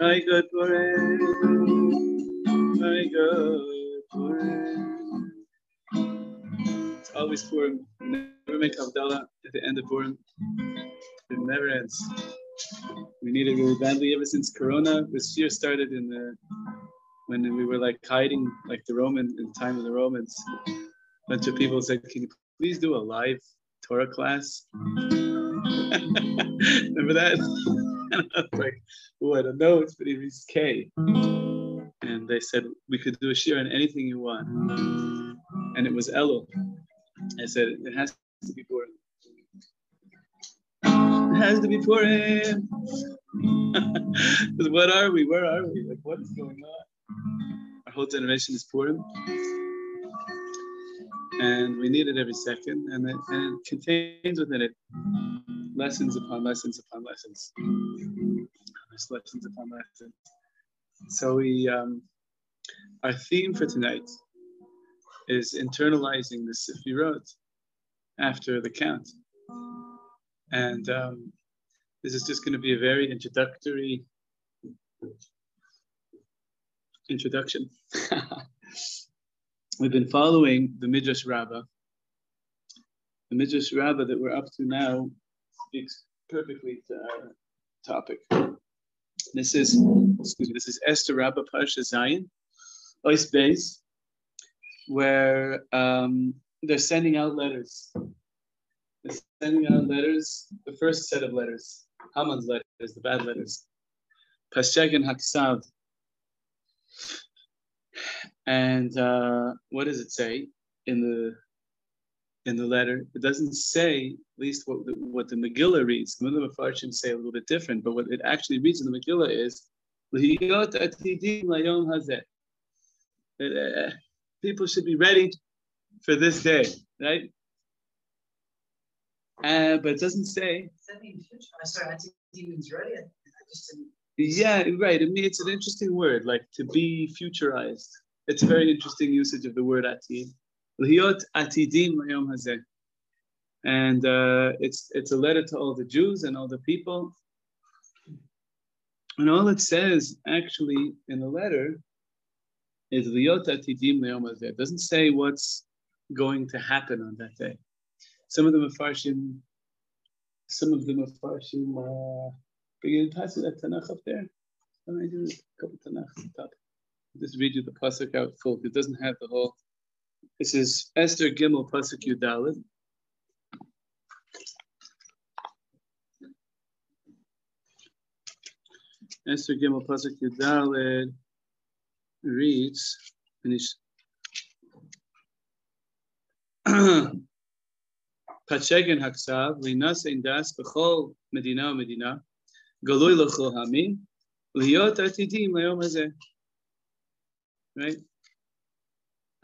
My good Purim, my good Purim. It's always Purim. Never make Havdalah at the end of Purim. It never ends. We need it really badly ever since Corona. This year started in the when we were like hiding, like the Roman in the time of the Romans. A bunch of people said, "Can you please do a live Torah class?" Remember that? was like, "Oh, I don't know. It's pretty risque." And they said we could do a shiur on anything you want, and it was Elul. I said it has to be Purim. It has to be Purim. Because what are we? Where are we? Like, what is going on? Our whole generation is Purim. And we need it every second. And it, and it contains within it lessons upon lessons upon lessons. Lessons upon lessons. So we, um, our theme for tonight is internalizing the Sifirot after the count. And um, this is just going to be a very introductory introduction. We've been following the Midrash Rabbah. The Midrash Rabbah that we're up to now speaks perfectly to our topic. This is, excuse me, this is Esther Rabbah Parsha Zayin, Ois Beis, where um, they're sending out letters. They're sending out letters, the first set of letters, Haman's letters, the bad letters. Paschek and Haksav, and uh, what does it say in the in the letter? It doesn't say, at least what the, what the Megillah reads. Some of The Megillah Farshim say a little bit different, but what it actually reads in the Megillah is, uh, people should be ready for this day, right? Uh, but it doesn't say. Sorry, demons ready. I just didn't. Yeah, right. I mean, it's an interesting word, like to be futurized. It's a very interesting usage of the word atid. Liot atidim layom hazeh. And uh, it's it's a letter to all the Jews and all the people. And all it says actually in the letter is liot atidim layom hazeh. It doesn't say what's going to happen on that day. Some of them are farshim. Some of them are farshim. Uh, Begin passing that Tanakh up there. Me do a couple Tanakh on top. Just read you the pasuk out full. It doesn't have the whole. This is Esther Gimel pasuk Yudalit. Esther Gimel pasuk Yudalit reads. Finish. Pachegin haksav linas indas b'chol medina medina Galuy l'chol hamim liyot atidim layom hazeh. Right?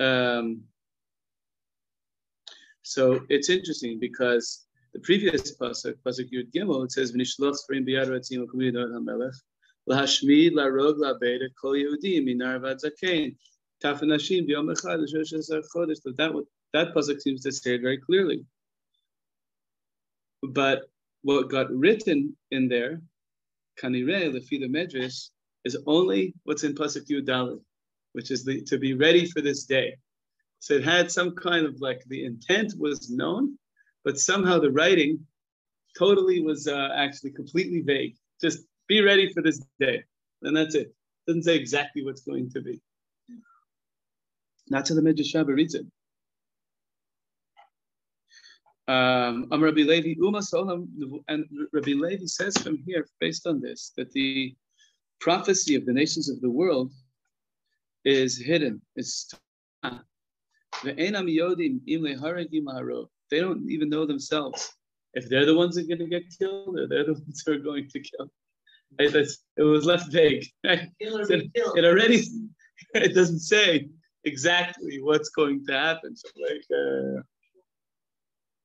Um, so it's interesting because the previous pasuk, pasuk Yud Gimel, it says, "V'nishloch sfrim biyad ratzim dot hamelech lahashmid larog labed kol Yehudim minar vad zakein tafanashim b'yom echad l'shosh chodesh." That that pasuk seems to say very clearly. But what got written in there kanire lefi the medrash is only what's in pasuk Yud which is the, to be ready for this day. So it had some kind of like the intent was known, but somehow the writing totally was uh, actually completely vague. Just be ready for this day, and that's it. Doesn't say exactly what's going to be. Not to the Midrash Rabbah reads it. Um, Rabbi Levi and Rabbi Levi says from here, based on this, that the prophecy of the nations of the world is hidden. It's they don't even know themselves if they're the ones that are going to get killed or they're the ones who are going to kill. Right? it was left vague. Right? It, it, already it doesn't say exactly what's going to happen. So like. Uh,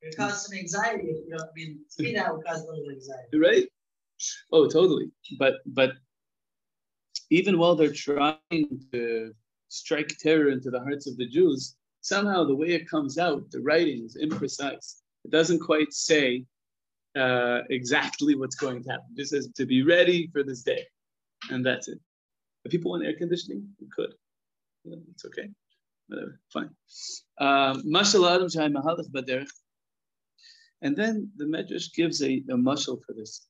it causes some anxiety. You know, I mean, to me that would cause a little anxiety. Right? Oh, totally. But but even while they're trying to strike terror into the hearts of the Jews, somehow the way it comes out, the writing is imprecise. It doesn't quite say uh, exactly what's going to happen. It just says to be ready for this day, and that's it. If people want air conditioning, we could. it's okay. Whatever, fine. Um, and then the Medrash gives a, a mushal for this.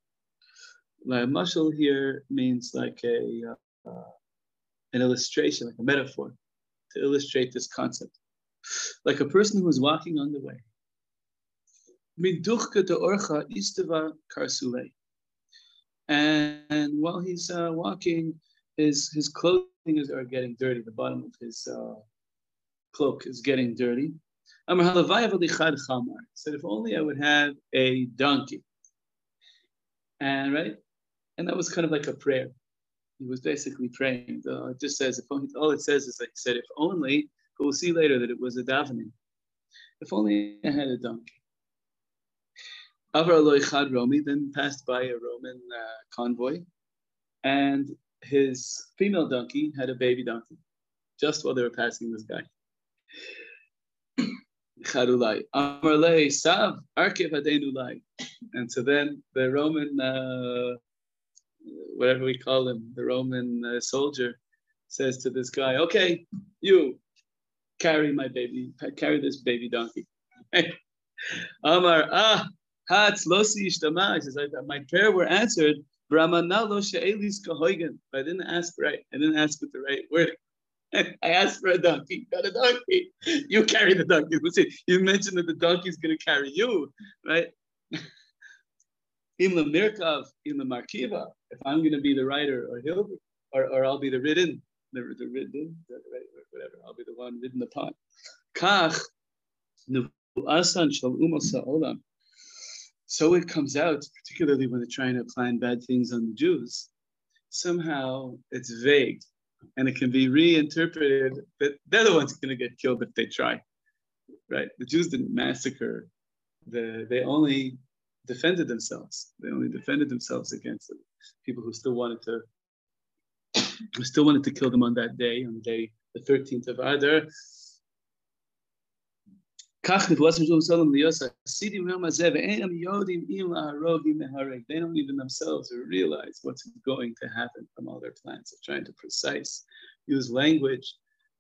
Like a mushal here means like a uh, an illustration, like a metaphor, to illustrate this concept. Like a person who is walking on the way. And while he's uh, walking, his his clothing is are getting dirty. The bottom of his uh, cloak is getting dirty. Said, if only I would have a donkey. And right, and that was kind of like a prayer. He was basically praying. It just says, if only, all it says is like he said, if only, but we'll see later that it was a davening. If only I had a donkey. Avar Chad Romi then passed by a Roman uh, convoy, and his female donkey had a baby donkey just while they were passing this guy. Charulai. Amarle Sav Arkev Adenulai. And so then the Roman, uh, whatever we call him, the Roman uh, soldier says to this guy, okay, you carry my baby, carry this baby donkey. Amar, ah, Hatz Losi Ishtama. He says, my prayer were answered. Brahmanalo She'elis Kahoigan. I didn't ask right. I didn't ask with the right word. I asked for a donkey, got a donkey. You carry the donkey. You mentioned that the donkey is going to carry you, right? Imla Mirkov, Imla Markiva. If I'm going to be the writer or he'll, or, or I'll be the ridden, the, the ridden, whatever. I'll be the one ridden upon. Kach, Asan. So it comes out, particularly when they're trying to plan bad things on the Jews. Somehow it's vague and it can be reinterpreted that they're the ones going to get killed if they try. Right? The Jews didn't massacre. The, they only defended themselves. They only defended themselves against people who still wanted to who still wanted to kill them on that day, on the day the 13th of Adar. They don't even themselves realize what's going to happen from all their plans of trying to precise, use language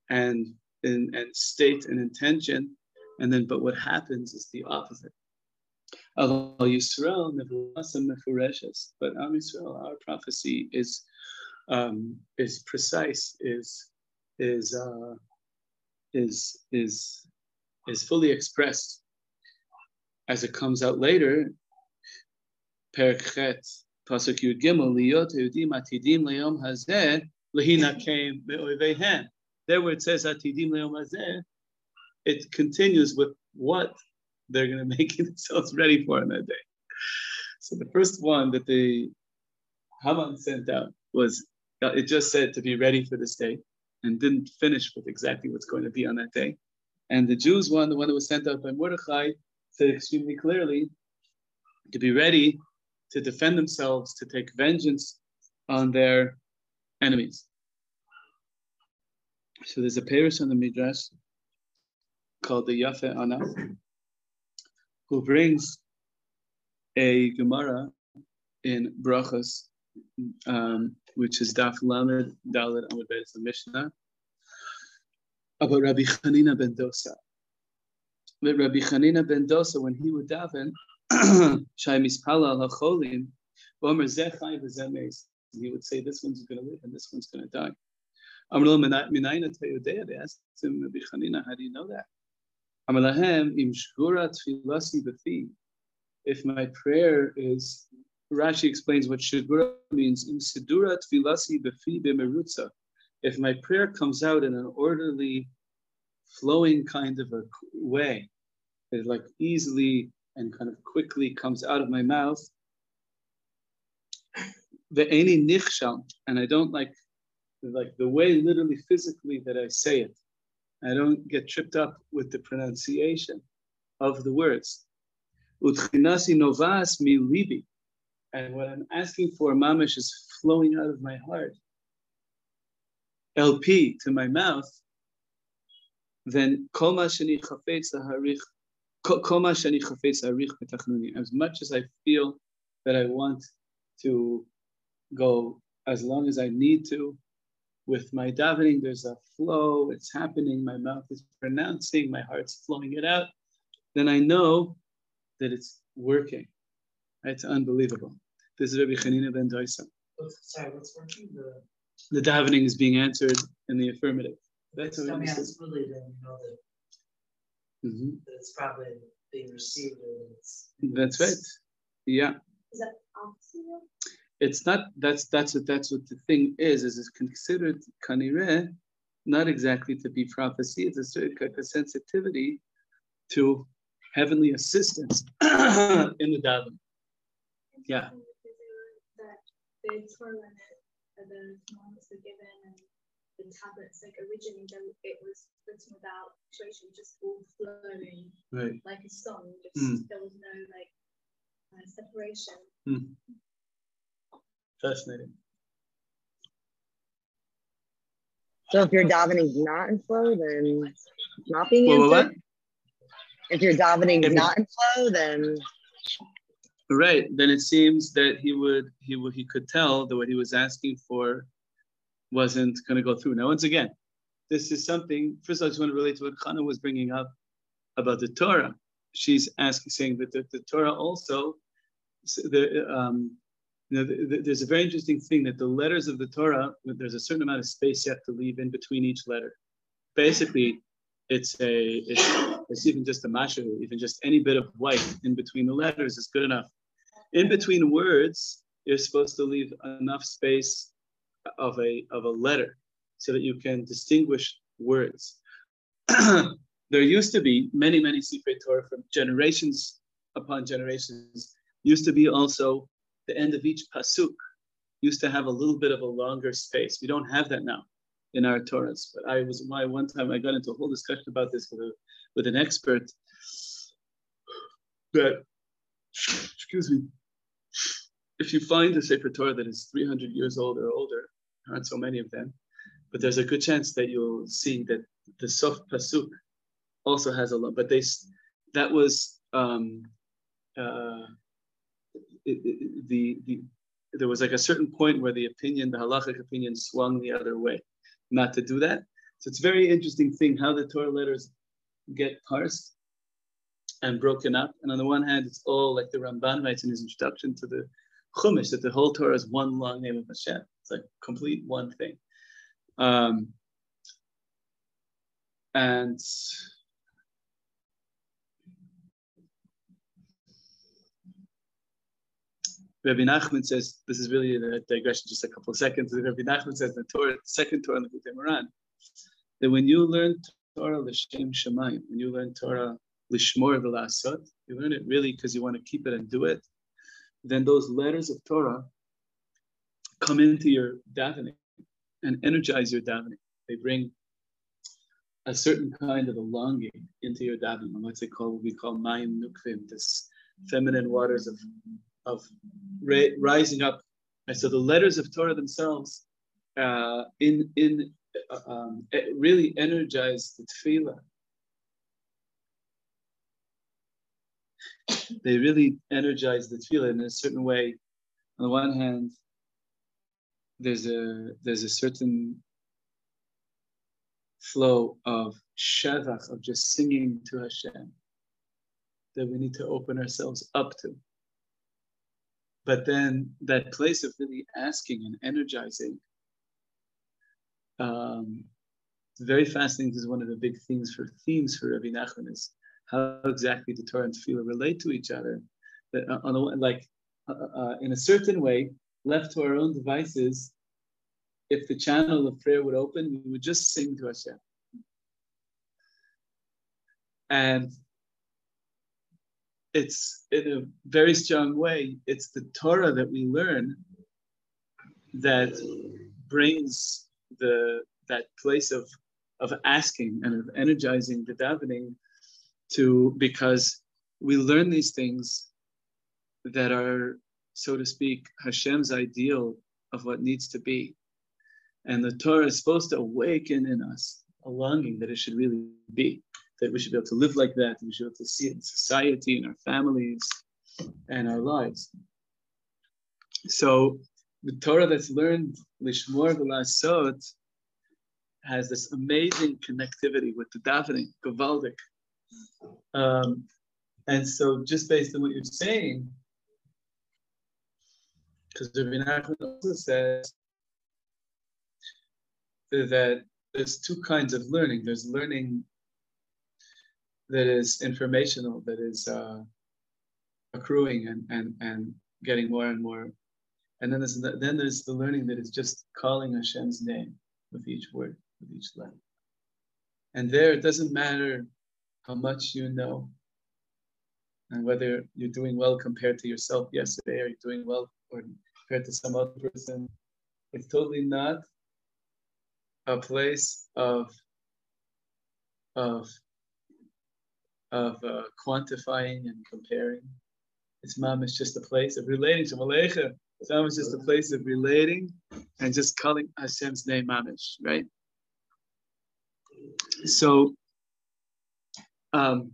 and, and, and state an intention. And then, but what happens is the opposite. But Am Yisrael, our prophecy is um, is precise, is is uh, is is is fully expressed as it comes out later. Pasuk yud gimel liyot atidim le'yom hazeh. There where it says atidim le'yom hazeh, it continues with what they're going to make themselves ready for on that day. So the first one that the Haman sent out was it just said to be ready for this day and didn't finish with exactly what's going to be on that day. And the Jews one, the one that was sent out by Mordechai, said extremely clearly to be ready to defend themselves, to take vengeance on their enemies. So there's a parish on the Midrash called the Yafe Anaf, who brings a Gemara in Brachas, um, which is Daf Lamed Dalet Amud Beis Mishnah, about Rabbi Chanina ben Dosa. That Rabbi Chanina ben Dosa, when he would daven, Shai Mispala al Hacholim, Bomer Zechai v'Zemes, he would say, this one's going to live and this one's going to die. Amrlo Minayna Teyodea, they asked him, Rabbi Chanina, how do you know that? If my prayer is, Rashi explains what shgura means, im sidura tfilasi b'fi b'merutza if my prayer comes out in an orderly, flowing kind of a way, it like easily and kind of quickly comes out of my mouth, the any nichsham, and I don't like like the way literally physically that I say it. I don't get tripped up with the pronunciation of the words. Utchinasi novas mi libi. And what I'm asking for, mamish, is flowing out of my heart. LP to my mouth, then kol shani chafetz harich, kol shani harich. As much as I feel that I want to go as long as I need to, with my davening, there's a flow, it's happening, my mouth is pronouncing, my heart's flowing it out, then I know that it's working. It's unbelievable. This is Rabbi Chanina ben Doisa. Sorry, what's working? The, the davening is being answered in the affirmative. That's what I'm saying. really then you know that, mm-hmm. that it's probably being received. It's, That's right. Yeah. Is that it's not that's that's what that's what the thing is is it's considered kanire not exactly to be prophecy it's a certain kind of sensitivity to heavenly assistance in the daven yeah That the Torah and the commandments were given and the tablets, like originally it was written without punctuation, just all flowing right. like a song. Just mm. there was no like uh, separation. Mm. Fascinating. So if your davening is not in flow, then it's not being answered. What, what? If your davening is not in flow, then right. Then it seems that he would he would he could tell that what he was asking for wasn't going to go through. Now, once again, this is something. First, I just want to relate to what Chana was bringing up about the Torah. She's asking, saying that the, the Torah also the um, you know, the, the, there's a very interesting thing that the letters of the Torah, there's a certain amount of space you have to leave in between each letter. Basically, it's a it's, it's even just a mashu, even just any bit of white in between the letters is good enough. In between words, you're supposed to leave enough space of a of a letter so that you can distinguish words. there used to be many, many Sifrei Torah from generations upon generations, used to be also the end of each pasuk used to have a little bit of a longer space. We don't have that now in our Torahs. But I was why one time I got into a whole discussion about this with a, with an expert that excuse me, if you find a Sefer Torah that is 300 years old or older, there aren't so many of them, but there's a good chance that you'll see that the soft pasuk also has a lot. But they that was um, uh, the, the, there was like a certain point where the opinion, the halachic opinion, swung the other way, not to do that. So it's a very interesting thing how the Torah letters get parsed and broken up. And on the one hand, it's all like the Ramban writes in his introduction to the Chumash that the whole Torah is one long name of Hashem. It's like complete one thing. Um, and Rabbi Nachman says, this is really a digression, just a couple of seconds. Rabbi Nachman says the Torah, the second Torah in the Likutei Moharan, that when you learn Torah l'shem shemayim, when you learn Torah lishmor v'lasot, you learn it really because you want to keep it and do it, then those letters of Torah come into your davening and energize your davening. They bring a certain kind of a longing into your davening, what's it called? What we call mayim nukvim, this feminine waters of of ra- rising up. And so the letters of Torah themselves uh, in in uh, um, really energize the tefillah. They really energize the tefillah in a certain way. On the one hand, there's a there's a certain flow of shevach of just singing to Hashem that we need to open ourselves up to. But then that place of really asking and energizing, um, very fascinating. Is one of the big things for themes for Rabbi Nachman is how exactly the Torah and Tefillah relate to each other. That uh, on the like uh, uh, in a certain way, left to our own devices, if the channel of prayer would open, we would just sing to Hashem. And it's in a very strong way, it's the Torah that we learn that brings the that place of of asking and of energizing the davening to because we learn these things that are, so to speak, Hashem's ideal of what needs to be. And the Torah is supposed to awaken in us a longing that it should really be, that we should be able to live like that, we should be able to see it in society, in our families, and our lives. So the Torah that's learned, Lishmor V'Lasot, has this amazing connectivity with the davening, Gavaldik. Um, and so just based on what you're saying, because Rabbi Nachman also says that there's two kinds of learning. There's learning that is informational, that is uh, accruing and, and, and getting more and more. And then there's, the, then there's the learning that is just calling Hashem's name with each word, with each letter. And there, it doesn't matter how much you know and whether you're doing well compared to yourself yesterday or you're doing well or compared to some other person. It's totally not a place of of of uh, quantifying and comparing. It's mom is just a place of relating to Malecha. Mom is just a place of relating and just calling Hashem's name mamish, right? So um,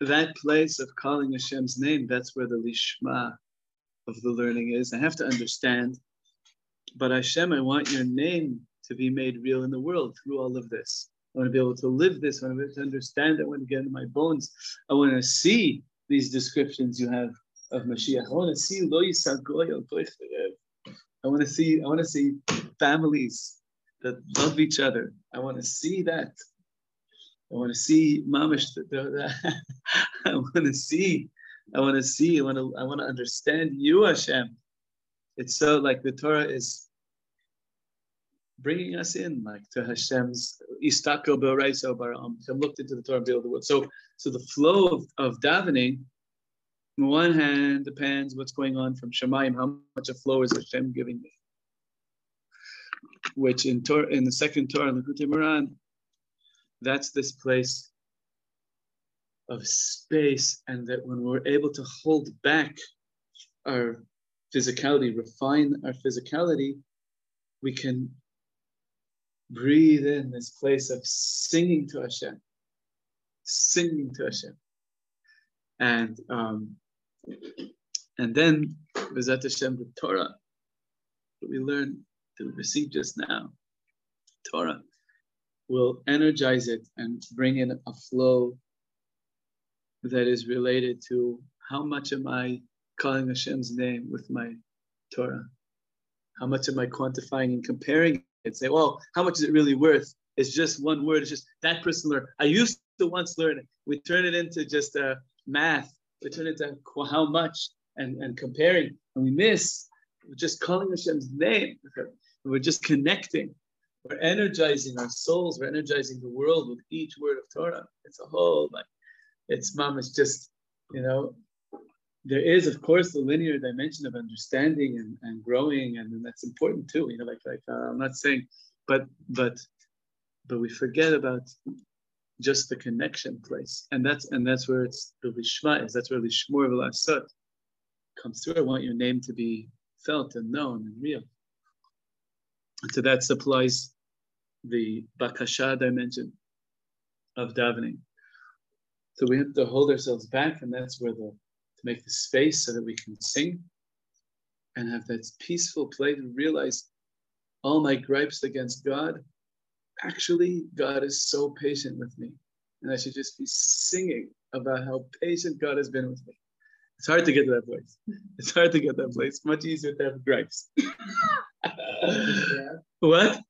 that place of calling Hashem's name, that's where the lishma of the learning is. I have to understand, but Hashem, I want your name to be made real in the world through all of this. I want to be able to live this. I want to be able to understand it. I want to get into my bones. I want to see these descriptions you have of Mashiach. I want to see Lo I want to see. I want to see families that love each other. I want to see that. I want to see mamish. I want to see. I want to see. I want to. I want to understand you, Hashem. It's so like the Torah is bringing us in, like to Hashem's istako be'oreiso baram. Hashem looked into the Torah and built the world. So, so the flow of, of davening, on one hand, depends what's going on from Shemayim. How much of flow is Hashem giving me? Which in Torah, in the second Torah, the Moharan, that's this place of space, and that when we're able to hold back our physicality, refine our physicality, we can breathe in this place of singing to Hashem, singing to Hashem, and um, and then Bezat Hashem the Torah that we learn to receive just now, Torah will energize it and bring in a flow that is related to how much am I calling Hashem's name with my Torah? How much am I quantifying and comparing it? Say, well, how much is it really worth? It's just one word. It's just that person learned. I used to once learn it. We turn it into just a uh, math. We turn it into how much and, and comparing. And we miss We're just calling Hashem's name. We're just connecting. We're energizing our souls. We're energizing the world with each word of Torah. It's a whole like, it's mom. It's just you know, there is of course the linear dimension of understanding and, and growing, and, and that's important too. You know, like like uh, I'm not saying, but but but we forget about just the connection place, and that's and that's where it's the lishma is. That's where lishmor v'lasot comes through. I want your name to be felt and known and real. And so that supplies the bakasha dimension of davening. So we have to hold ourselves back, and that's where the to make the space so that we can sing and have that peaceful play to realize all my gripes against God. Actually, God is so patient with me, and I should just be singing about how patient God has been with me. It's hard to get to that place. It's hard to get that place. Much easier to have gripes. what?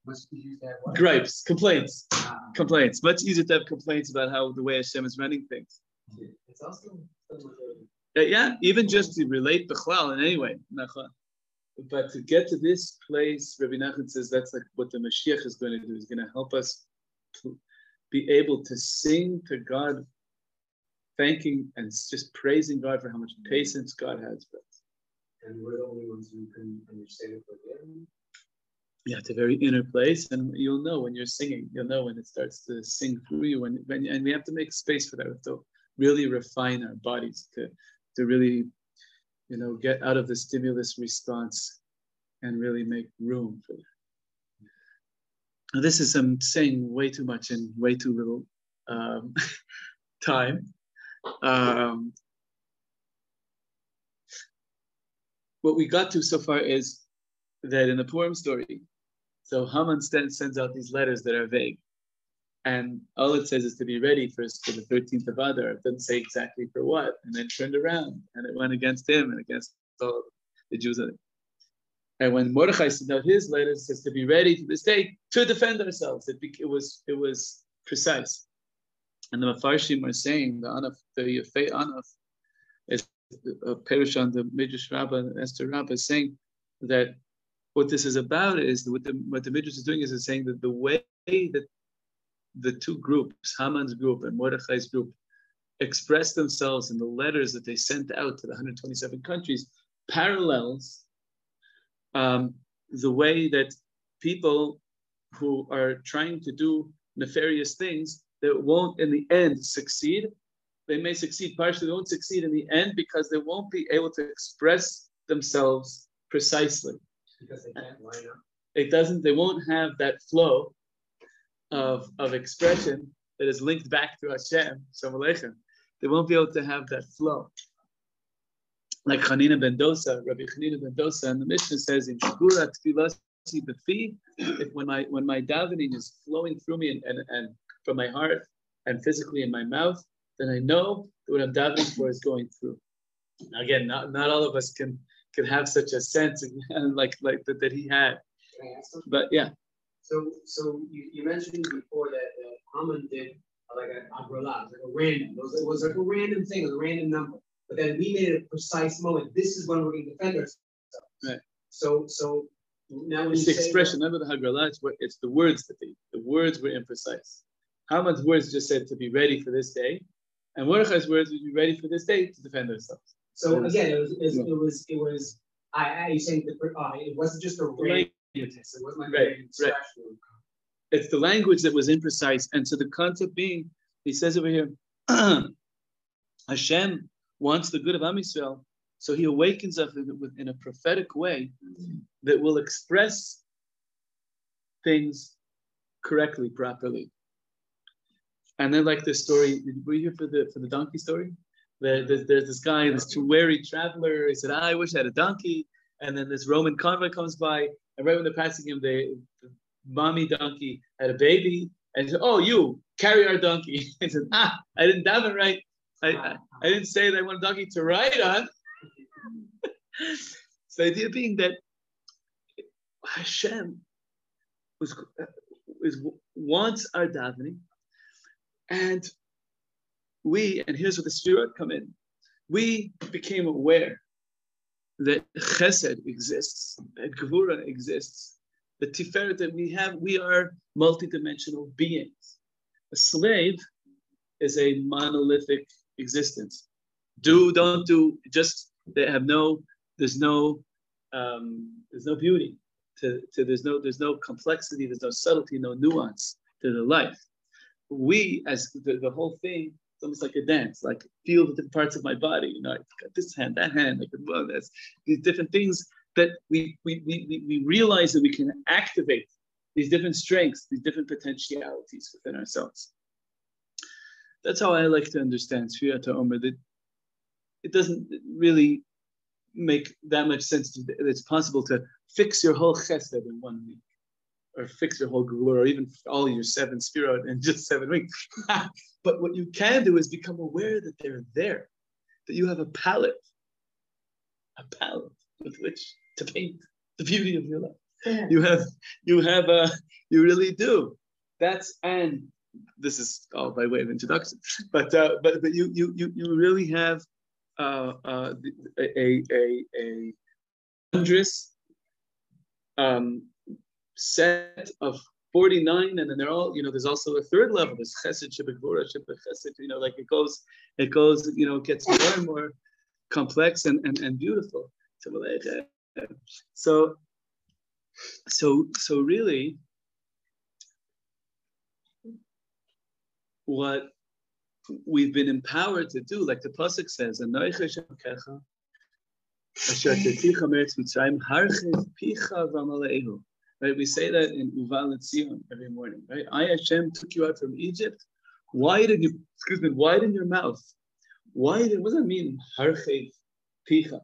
Gripes, complaints, ah. complaints. Much easier to have complaints about how the way Hashem is running things. It's also Uh, yeah, even just to relate the Bechlal in any way. But to get to this place, Rabbi Nachman says that's like what the Mashiach is going to do. He's going to help us to be able to sing to God, thanking and just praising God for how much patience God has for us. And we're the only ones who can understand it for them yeah, it's a very inner place, and you'll know when you're singing. You'll know when it starts to sing through you, and when, and we have to make space for that. We have to really refine our bodies to to really, you know, get out of the stimulus response and really make room for that. Now, this is I'm saying way too much in way too little um, time. Um, what we got to so far is that in the Purim story, so Haman sends out these letters that are vague. And all it says is to be ready for, for the 13th of Adar. It doesn't say exactly for what. And then turned around and it went against him and against all the Jews. And when Mordechai sent out his letters, it says to be ready to this day to defend ourselves. It, it was it was precise. And the Mafarshim are saying the Anaf, the Yafei Anaf, is a parish on the Midrash Rabbah and Esther Rabbah is saying that what this is about is what the what the Midrash is doing is it's saying that the way that the two groups, Haman's group and Mordechai's group, expressed themselves in the letters that they sent out to the 127 countries parallels um, the way that people who are trying to do nefarious things that won't in the end succeed. They may succeed partially, they won't succeed in the end because they won't be able to express themselves precisely. Because they can't line up. It doesn't, they won't have that flow of, of expression that is linked back to Hashem, Shalom Aleichem. They won't be able to have that flow. Like Chanina ben Dosa, Rabbi Chanina ben Dosa, and the Mishnah says in Shkura Tfilasi Befi, if when my when my davening is flowing through me and, and, and from my heart and physically in my mouth, then I know that what I'm davening for is going through. Now again, not, not all of us can can have such a sense and like like that, that he had. But yeah. So, so you, you mentioned before that Haman did like a agrala, like a random. It was, it was like a random thing, it was a random number. But then we made it a precise moment. This is when we're going to defend ourselves. Right. So, so now it's the expression. Remember the Hagrala? It's, what, it's the words that they, the words were imprecise. Haman's words just said to be ready for this day, and Mordechai's words would be ready for this day to defend ourselves. So again, it was, it was, it was, it was I, I, you saying that uh, it wasn't just a random it wasn't like right, right. It's the language that was imprecise. And so the concept being, he says over here, Hashem wants the good of Am Yisrael, so he awakens us in, in a prophetic way that will express things correctly, properly. And then, like this story, were you here for the for the donkey story? There, there's, there's this guy, this wary traveler. He said, "I wish I had a donkey." And then this Roman convoy comes by, and right when they're passing him, they, the mommy donkey had a baby, and said, "Oh, you carry our donkey." I said, "Ah, I didn't have it right. I, I, I didn't say that I want a donkey to ride on." so the idea being that Hashem was, is, wants our davening, and we, and here's where the spirit come in. We became aware that chesed exists, that gvura exists, the tiferet that we have, we are multidimensional beings. A slave is a monolithic existence. Do, don't do, just they have no, there's no, um, there's no beauty. To, to there's no there's no complexity, there's no subtlety, no nuance to the life. We, as the, the whole thing, it's almost like a dance, like feel the different parts of my body. You know, I got this hand, that hand, I like well, that's these different things that we, we, we, we realize that we can activate these different strengths, these different potentialities within ourselves. That's how I like to understand Sfirata Omer, that it doesn't really make that much sense that it's possible to fix your whole chesed in one week or fix your whole gvura, or even all your seven spirit in just seven weeks. but what you can do is become aware that they're there, that you have a palette, a palette with which to paint the beauty of your life. Yeah. You have, you have a, you really do. That's and this is all by way of introduction, but uh, but but you you you you really have uh, uh, a a a wondrous um, set of 49 and then they're all you know there's also a third level there's chesed shebekvura chesed you know like it goes it goes you know gets more and more complex and and, and beautiful. So so so really what we've been empowered to do like the pasuk says Right, we say that in Uval Zion every morning, right? I Hashem took you out from Egypt. Widen you, excuse me, widen your mouth. Why Widen, what does that mean? Harchev picha.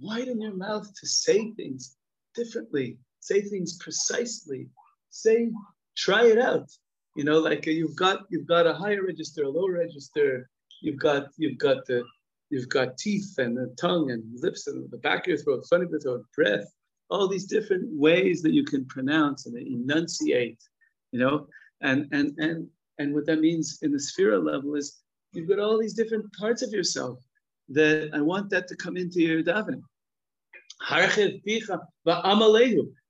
Widen your mouth to say things differently, say things precisely, say, try it out. You know, like uh, you've got you've got a higher register, a lower register. You've got you've got the you've got teeth and the tongue and lips and the back of your throat, front of your throat, breath, all these different ways that you can pronounce and enunciate, you know, and and and and what that means in the sphera level is you've got all these different parts of yourself that I want that to come into your davening.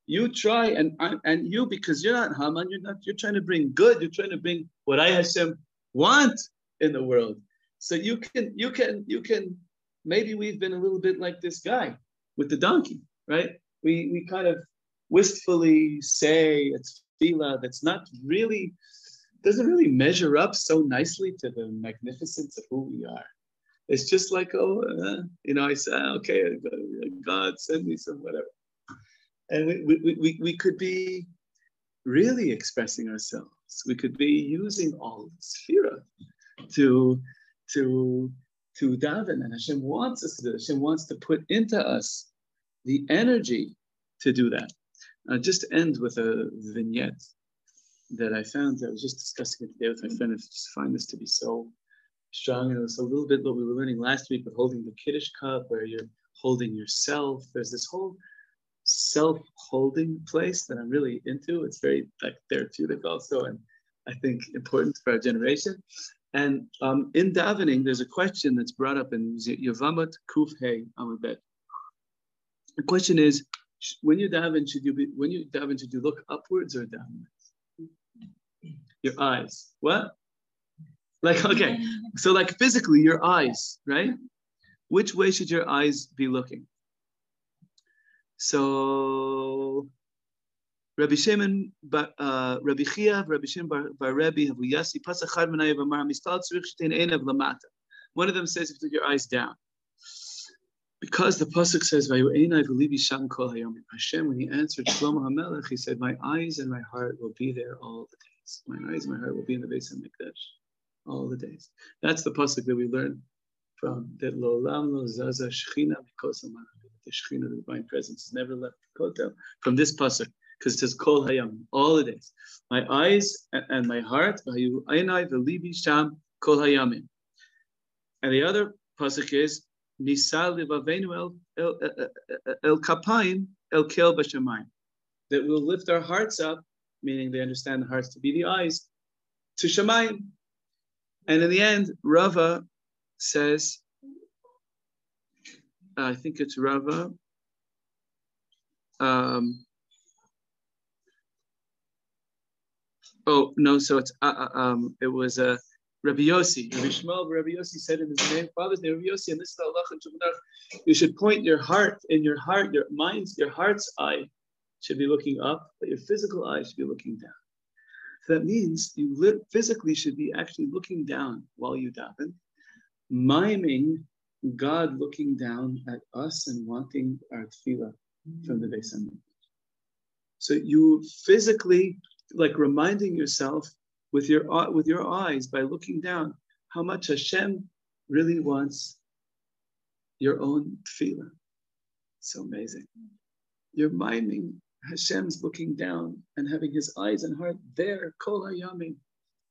You try and and you because you're not Haman, you're not you're trying to bring good, you're trying to bring what I Hashem want in the world. So you can you can you can maybe we've been a little bit like this guy with the donkey, right? We we kind of wistfully say it's fila that's not really doesn't really measure up so nicely to the magnificence of who we are. It's just like, oh, uh, you know, I say, ah, okay, God, send me some whatever. And we, we, we, we could be really expressing ourselves. We could be using all sphera to, to, to daven. And Hashem wants us to do Hashem wants to put into us the energy to do that. Uh, just to end with a vignette that I found, I was just discussing it today with my friend, I just find this to be so strong. And it was a little bit what we were learning last week with holding the Kiddush cup, where you're holding yourself. There's this whole self-holding place that I'm really into. It's very like therapeutic also, and I think important for our generation. And um, in davening, there's a question that's brought up in Yevamot Kuf Hey Amabet. The question is, when you daven, should you be when you daven, should you look upwards or downwards? Your eyes. What? Like, okay. So, like physically, your eyes, right? Which way should your eyes be looking? So, Rabbi Shimon, uh, Rabbi Chia, Rabbi Shimon Bar, Bar Rebbe, Havu Yasi, Pasachad Menayev Amar, Mistal Tzurich Shetein Enev Lamata. One of them says, if you put your eyes down. Because the pasuk says, Hashem, when he answered Shlomo HaMelech, he said, My eyes and my heart will be there all the days. My eyes and my heart will be in the Beis HaMikdash all the days. That's the pasuk that we learn from that Lolam Lo Zaza Shechina The Shechina, the divine presence, has never left Kotel from this pasuk because it says Kol Hayam all the days. My eyes and my heart, Vayu Einai V'Libi Sham Kol Hayamim. And the other pasuk is El El. That we'll lift our hearts up, meaning they understand the hearts to be the eyes, to Shemayim. And in the end, Rava says, I think it's Rava. Um, oh no, so it's uh, uh um, it was a. Rabbi Yossi, Rabbi Shmuel, Rabbi Yossi said in his name, father's name, Rabbi Yossi, and this is the Allah and you should point your heart, in your heart, your mind, your heart's eye should be looking up, but your physical eye should be looking down. So that means you physically should be actually looking down while you daven, miming God looking down at us and wanting our tefillah from the Beis So you physically, like reminding yourself with your uh, with your eyes by looking down how much Hashem really wants your own tefillah. So amazing. You're miming Hashem's looking down and having his eyes and heart there, Kol Hayami.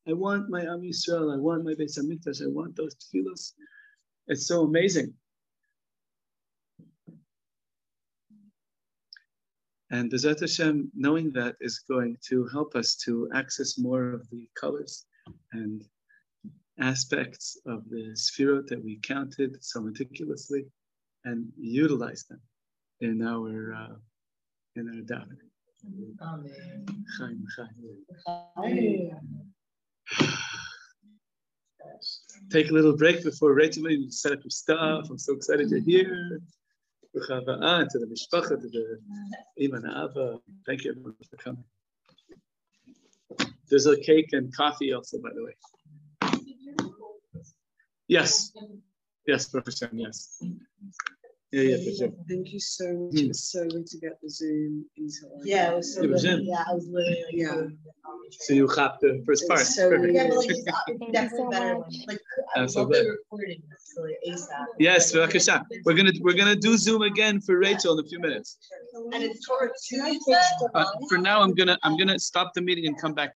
I want my Am Yisrael, I want my Beis Hamikdash, I want those tefillahs. It's so amazing. And Bezat Hashem, knowing that is going to help us to access more of the colors and aspects of the Sphirot that we counted so meticulously and utilize them in our uh, in our davening. Amen. Take a little break before Rachel and set up your stuff. I'm so excited you're here. To the mishpacha, to the Iman Ava. Thank you everyone for coming. There's a cake and coffee also, by the way. Yes. Yes, Professor, yes. Yeah, yeah, for sure. Thank you so much. Hmm. It was so good to get the Zoom into like Yeah, it was so It was good. Yeah, I was literally like. Yeah. doing the comedy So you have the first part. so Perfect. Yeah, but like it's uh, Thank you definitely so better much. like, I'm so glad. recording, it's ASAP. Yes. We're gonna we're gonna do Zoom again for Rachel in a few minutes. And it's Tuesday. Uh, for now, I'm gonna I'm gonna stop the meeting and come back